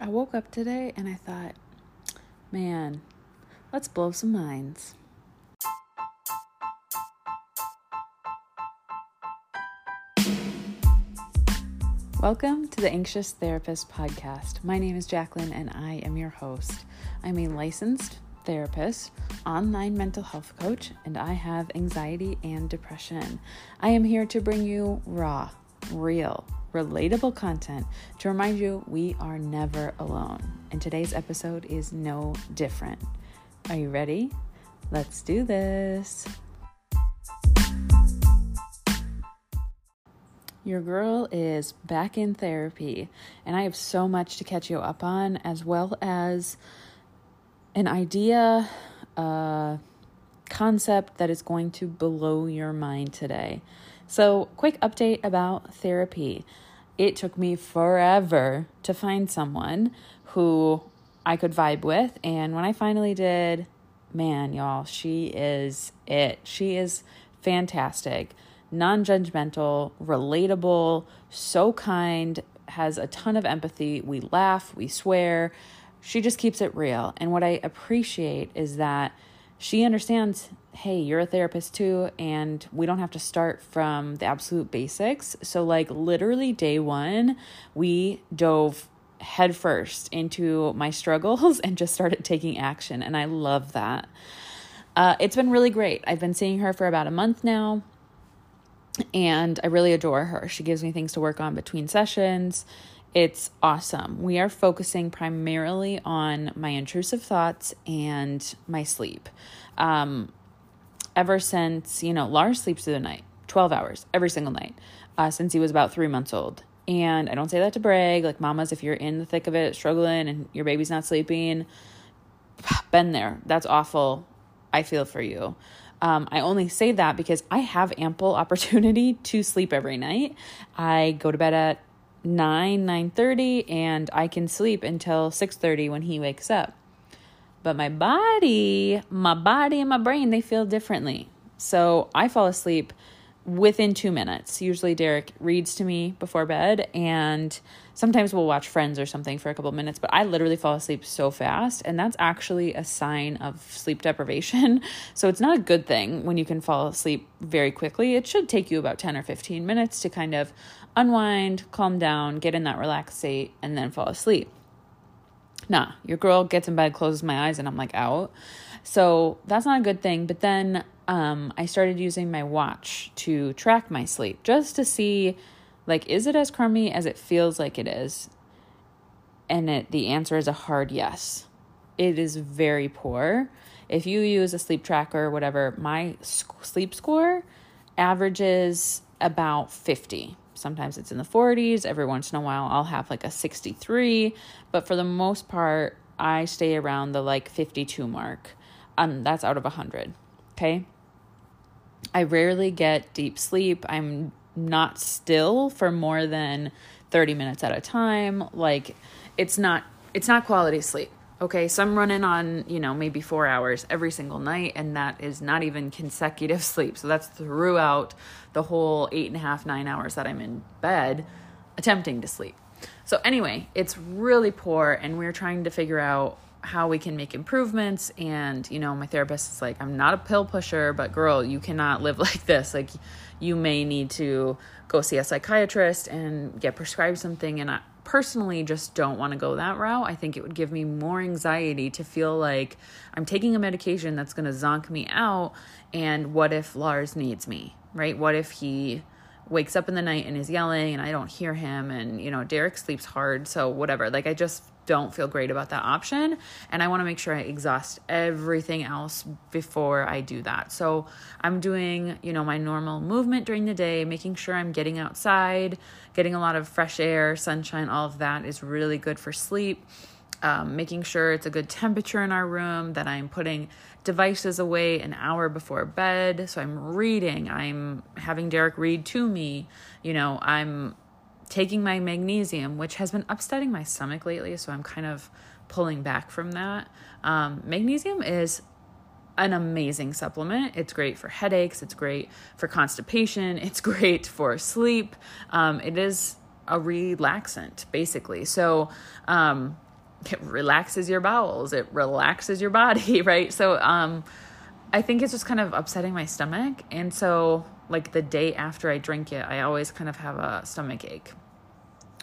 I woke up today and I thought, man, let's blow some minds. Welcome to the Anxious Therapist Podcast. My name is Jacqueline and I am your host. I'm a licensed therapist, online mental health coach, and I have anxiety and depression. I am here to bring you raw, real, relatable content to remind you we are never alone. And today's episode is no different. Are you ready? Let's do this. Your girl is back in therapy, and I have so much to catch you up on, as well as an idea, a concept that is going to blow your mind today. So, quick update about therapy. It took me forever to find someone who I could vibe with. And when I finally did, man, y'all, she is it. She is fantastic, non judgmental, relatable, so kind, has a ton of empathy. We laugh, we swear. She just keeps it real. And what I appreciate is that she understands hey, you're a therapist too, and we don't have to start from the absolute basics. So, like, literally, day one, we dove headfirst into my struggles and just started taking action. And I love that. Uh, it's been really great. I've been seeing her for about a month now, and I really adore her. She gives me things to work on between sessions. It's awesome. We are focusing primarily on my intrusive thoughts and my sleep. Um, ever since, you know, Lars sleeps through the night, 12 hours every single night, uh, since he was about three months old. And I don't say that to brag, like mamas, if you're in the thick of it, struggling, and your baby's not sleeping, been there. That's awful. I feel for you. Um, I only say that because I have ample opportunity to sleep every night. I go to bed at 9 9:30 and I can sleep until 6:30 when he wakes up. But my body, my body and my brain, they feel differently. So I fall asleep within 2 minutes. Usually Derek reads to me before bed and sometimes we'll watch Friends or something for a couple minutes, but I literally fall asleep so fast and that's actually a sign of sleep deprivation. So it's not a good thing when you can fall asleep very quickly. It should take you about 10 or 15 minutes to kind of unwind, calm down, get in that relaxed state, and then fall asleep. Nah, your girl gets in bed, closes my eyes, and I'm like out. So that's not a good thing. But then um, I started using my watch to track my sleep just to see, like, is it as crummy as it feels like it is? And it, the answer is a hard yes. It is very poor. If you use a sleep tracker or whatever, my sleep score averages about 50 Sometimes it's in the 40s. Every once in a while, I'll have like a 63. But for the most part, I stay around the like 52 mark. Um, that's out of 100. Okay. I rarely get deep sleep. I'm not still for more than 30 minutes at a time. Like it's not it's not quality sleep. Okay, so I'm running on, you know, maybe four hours every single night, and that is not even consecutive sleep. So that's throughout the whole eight and a half, nine hours that I'm in bed attempting to sleep. So, anyway, it's really poor, and we're trying to figure out how we can make improvements. And, you know, my therapist is like, I'm not a pill pusher, but girl, you cannot live like this. Like, you may need to go see a psychiatrist and get prescribed something. And I, personally just don't want to go that route. I think it would give me more anxiety to feel like I'm taking a medication that's going to zonk me out. And what if Lars needs me, right? What if he wakes up in the night and is yelling and I don't hear him and you know Derek sleeps hard so whatever like I just don't feel great about that option and I want to make sure I exhaust everything else before I do that. So I'm doing, you know, my normal movement during the day, making sure I'm getting outside, getting a lot of fresh air, sunshine, all of that is really good for sleep. Um, making sure it's a good temperature in our room, that I'm putting devices away an hour before bed. So I'm reading, I'm having Derek read to me, you know, I'm taking my magnesium, which has been upsetting my stomach lately. So I'm kind of pulling back from that. Um, magnesium is an amazing supplement. It's great for headaches, it's great for constipation, it's great for sleep. Um, it is a relaxant, basically. So, um, it relaxes your bowels, it relaxes your body, right? So um I think it's just kind of upsetting my stomach. And so like the day after I drink it, I always kind of have a stomach ache.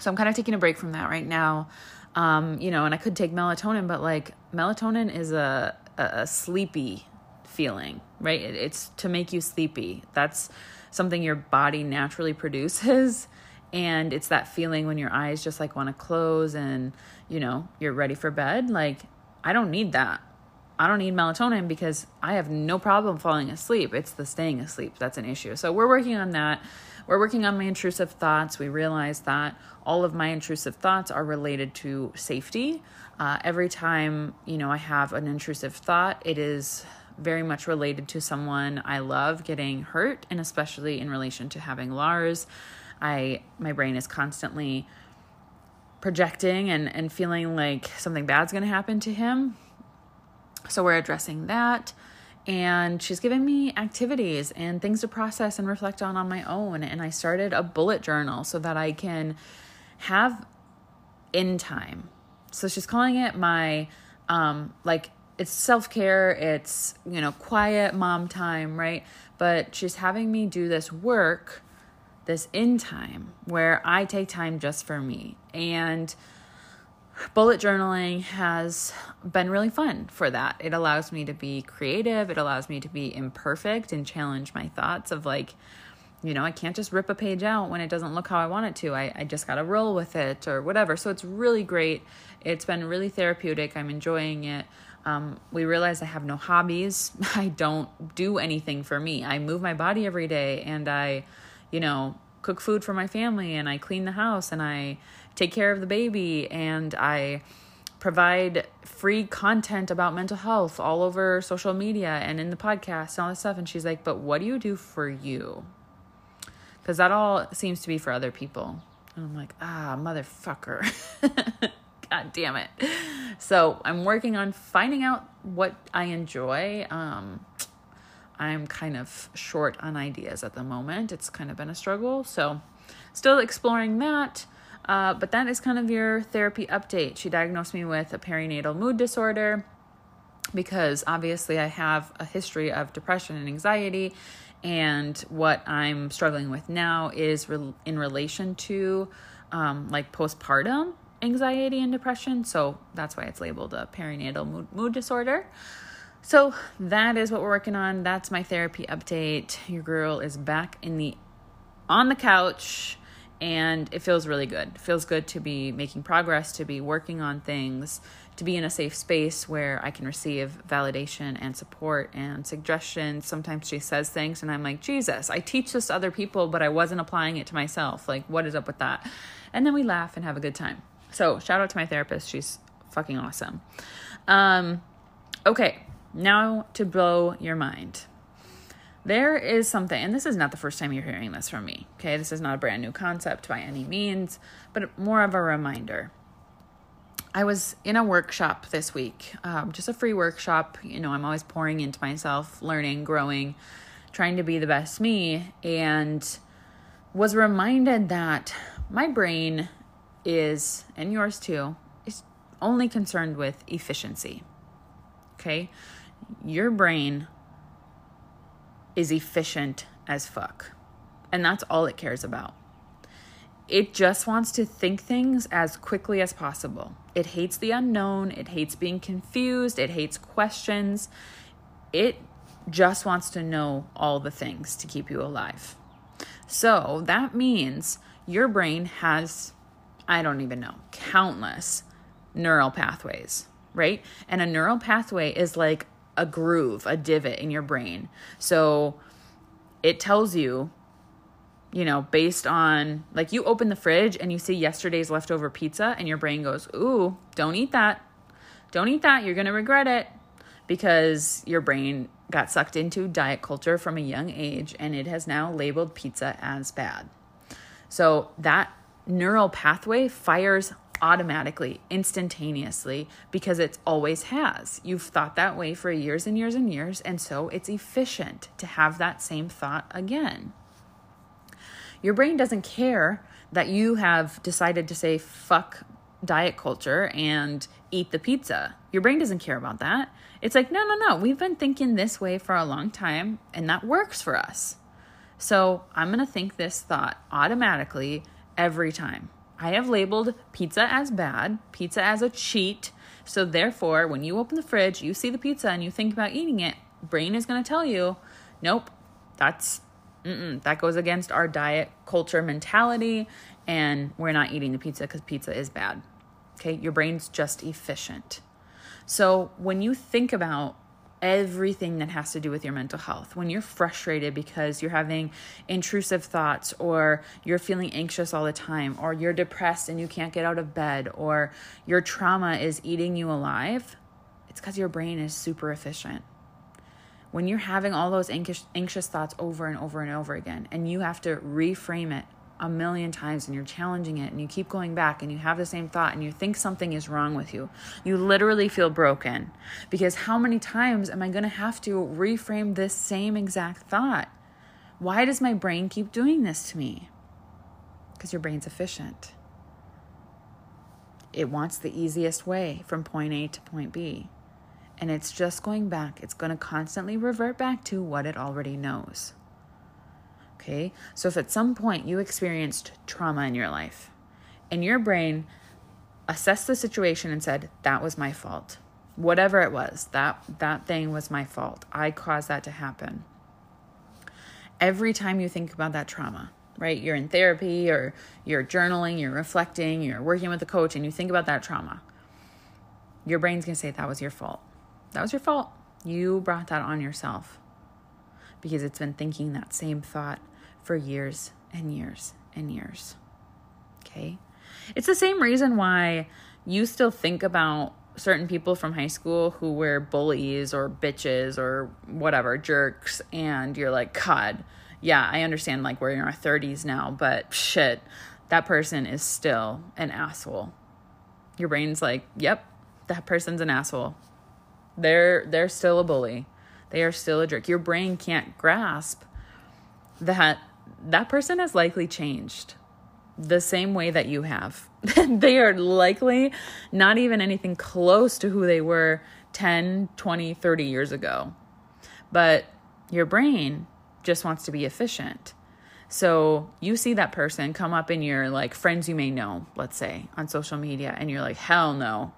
So I'm kind of taking a break from that right now. Um, you know, and I could take melatonin, but like melatonin is a a, a sleepy feeling, right? It, it's to make you sleepy. That's something your body naturally produces and it's that feeling when your eyes just like want to close and you know you're ready for bed like i don't need that. I don't need melatonin because i have no problem falling asleep. It's the staying asleep that's an issue. So we're working on that. We're working on my intrusive thoughts. We realize that all of my intrusive thoughts are related to safety. Uh, every time you know i have an intrusive thought it is very much related to someone i love getting hurt and especially in relation to having lars I my brain is constantly projecting and, and feeling like something bad's gonna happen to him. So we're addressing that. And she's giving me activities and things to process and reflect on on my own. And I started a bullet journal so that I can have in time. So she's calling it my um like it's self-care, it's you know, quiet mom time, right? But she's having me do this work this in time where I take time just for me. And bullet journaling has been really fun for that. It allows me to be creative, it allows me to be imperfect and challenge my thoughts of like, you know, I can't just rip a page out when it doesn't look how I want it to. I, I just got to roll with it or whatever. So it's really great. It's been really therapeutic. I'm enjoying it. Um, we realize I have no hobbies. I don't do anything for me. I move my body every day and I you know, cook food for my family and I clean the house and I take care of the baby and I provide free content about mental health all over social media and in the podcast and all this stuff. And she's like, But what do you do for you? Because that all seems to be for other people. And I'm like, Ah, motherfucker. God damn it. So I'm working on finding out what I enjoy. Um, I'm kind of short on ideas at the moment. It's kind of been a struggle. So, still exploring that. Uh, but that is kind of your therapy update. She diagnosed me with a perinatal mood disorder because obviously I have a history of depression and anxiety. And what I'm struggling with now is re- in relation to um, like postpartum anxiety and depression. So that's why it's labeled a perinatal mood, mood disorder. So that is what we're working on. That's my therapy update. Your girl is back in the on the couch and it feels really good. It feels good to be making progress, to be working on things, to be in a safe space where I can receive validation and support and suggestions. Sometimes she says things and I'm like, Jesus, I teach this to other people, but I wasn't applying it to myself. Like, what is up with that? And then we laugh and have a good time. So, shout out to my therapist. She's fucking awesome. Um, okay, now, to blow your mind, there is something, and this is not the first time you're hearing this from me, okay? This is not a brand new concept by any means, but more of a reminder. I was in a workshop this week, um, just a free workshop. You know, I'm always pouring into myself, learning, growing, trying to be the best me, and was reminded that my brain is, and yours too, is only concerned with efficiency. Okay? Your brain is efficient as fuck. And that's all it cares about. It just wants to think things as quickly as possible. It hates the unknown. It hates being confused. It hates questions. It just wants to know all the things to keep you alive. So that means your brain has, I don't even know, countless neural pathways, right? And a neural pathway is like a groove, a divot in your brain. So it tells you, you know, based on like you open the fridge and you see yesterday's leftover pizza, and your brain goes, Ooh, don't eat that. Don't eat that. You're going to regret it because your brain got sucked into diet culture from a young age and it has now labeled pizza as bad. So that neural pathway fires automatically, instantaneously, because it always has. You've thought that way for years and years and years, and so it's efficient to have that same thought again. Your brain doesn't care that you have decided to say fuck diet culture and eat the pizza. Your brain doesn't care about that. It's like, no, no, no. We've been thinking this way for a long time and that works for us. So I'm going to think this thought automatically every time. I have labeled pizza as bad, pizza as a cheat. So therefore, when you open the fridge, you see the pizza and you think about eating it, brain is going to tell you, nope, that's that goes against our diet culture mentality and we're not eating the pizza cuz pizza is bad. Okay? Your brain's just efficient. So, when you think about everything that has to do with your mental health. When you're frustrated because you're having intrusive thoughts, or you're feeling anxious all the time, or you're depressed and you can't get out of bed, or your trauma is eating you alive, it's because your brain is super efficient. When you're having all those anxious, thoughts over and over and over again, and you have to reframe it a million times and you're challenging it and you keep going back and you have the same thought and you think something is wrong with you, you literally feel broken. Because how many times am I going to have to reframe this same exact thought? Why does my brain keep doing this to me? Because your brain's efficient. It wants the easiest way from point A to point B. And it's just going back. It's going to constantly revert back to what it already knows. Okay. So if at some point you experienced trauma in your life and your brain assessed the situation and said, that was my fault, whatever it was, that, that thing was my fault. I caused that to happen. Every time you think about that trauma, right? You're in therapy or you're journaling, you're reflecting, you're working with a coach, and you think about that trauma. Your brain's gonna say, That was your fault. That was your fault. You brought that on yourself because it's been thinking that same thought for years and years and years. Okay? It's the same reason why you still think about certain people from high school who were bullies or bitches or whatever, jerks, and you're like, God, yeah, I understand like we're in our 30s now, but shit, that person is still an asshole. Your brain's like, yep, that person's an asshole. They're they're still a bully. They are still a jerk. Your brain can't grasp that that person has likely changed the same way that you have. they are likely not even anything close to who they were 10, 20, 30 years ago. But your brain just wants to be efficient. So you see that person come up in your like friends you may know, let's say, on social media, and you're like, hell no,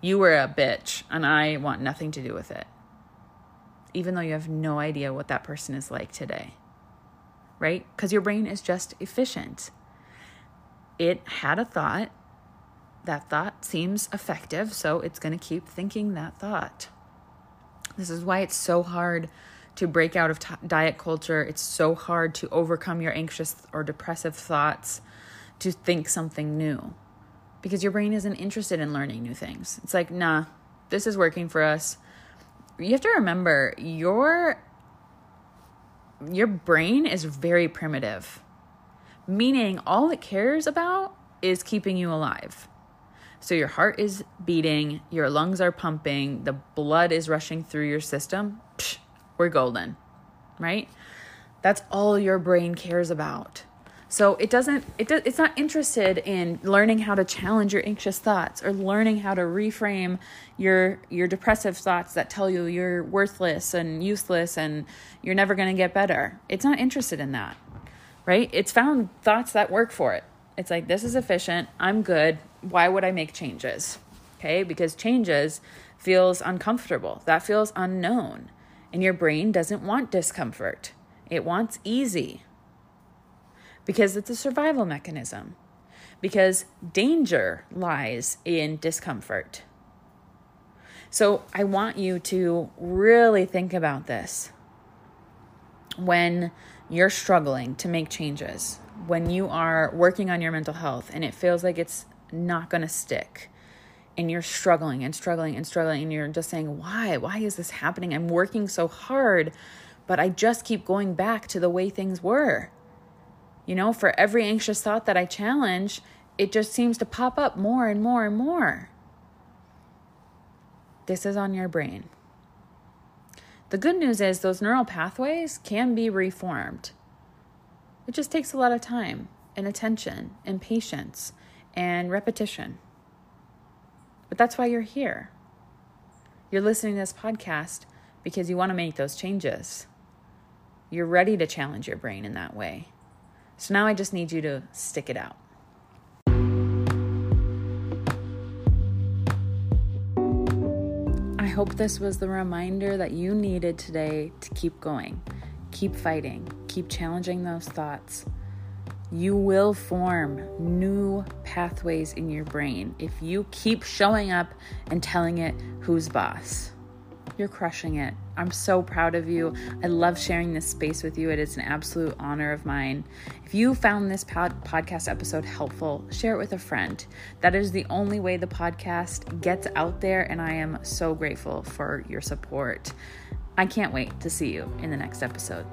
you were a bitch, and I want nothing to do with it. Even though you have no idea what that person is like today right? Because your brain is just efficient. It had a thought. That thought seems effective, so it's going to keep thinking that thought. This is why it's so hard to break out of t- diet culture. It's so hard to overcome your anxious or depressive thoughts, to think something new, because your brain isn't interested in learning new things. It's like, nah, this is working for us. You have to remember your your brain is very primitive, meaning all it cares about is keeping you alive. So your heart is beating, your lungs are pumping, the blood is rushing through your system. Psh, we're golden, right? That's all your brain cares about. So it doesn't it does, it's not interested in learning how to challenge your anxious thoughts or learning how to reframe your your depressive thoughts that tell you you're worthless and useless and you're never going to get better. It's not interested in that. Right? It's found thoughts that work for it. It's like this is efficient, I'm good. Why would I make changes? Okay? Because changes feels uncomfortable. That feels unknown. And your brain doesn't want discomfort. It wants easy because it's a survival mechanism. Because danger lies in discomfort. So I want you to really think about this when you're struggling to make changes, when you are working on your mental health and it feels like it's not going to stick and you're struggling and struggling and struggling and you're just saying, Why? Why is this happening? I'm working so hard, but I just keep going back to the way things were. You know, for every anxious thought that I challenge, it just seems to pop up more and more and more. This is on your brain. The good news is those neural pathways can be reformed. It just takes a lot of time and attention and patience and repetition. But that's why you're here. You're listening to this podcast because you want to make those changes. You're ready to challenge your brain in that way. So now I just need you to stick it out. I hope this was the reminder that you needed today to keep going, keep fighting, keep challenging those thoughts. You will form new pathways in your brain if you keep showing up and telling it who's boss. You're crushing it. I'm so proud of you. I love sharing this space with you. It is an absolute honor of mine. If you found this pod- podcast episode helpful, share it with a friend. That is the only way the podcast gets out there, and I am so grateful for your support. I can't wait to see you in the next episode.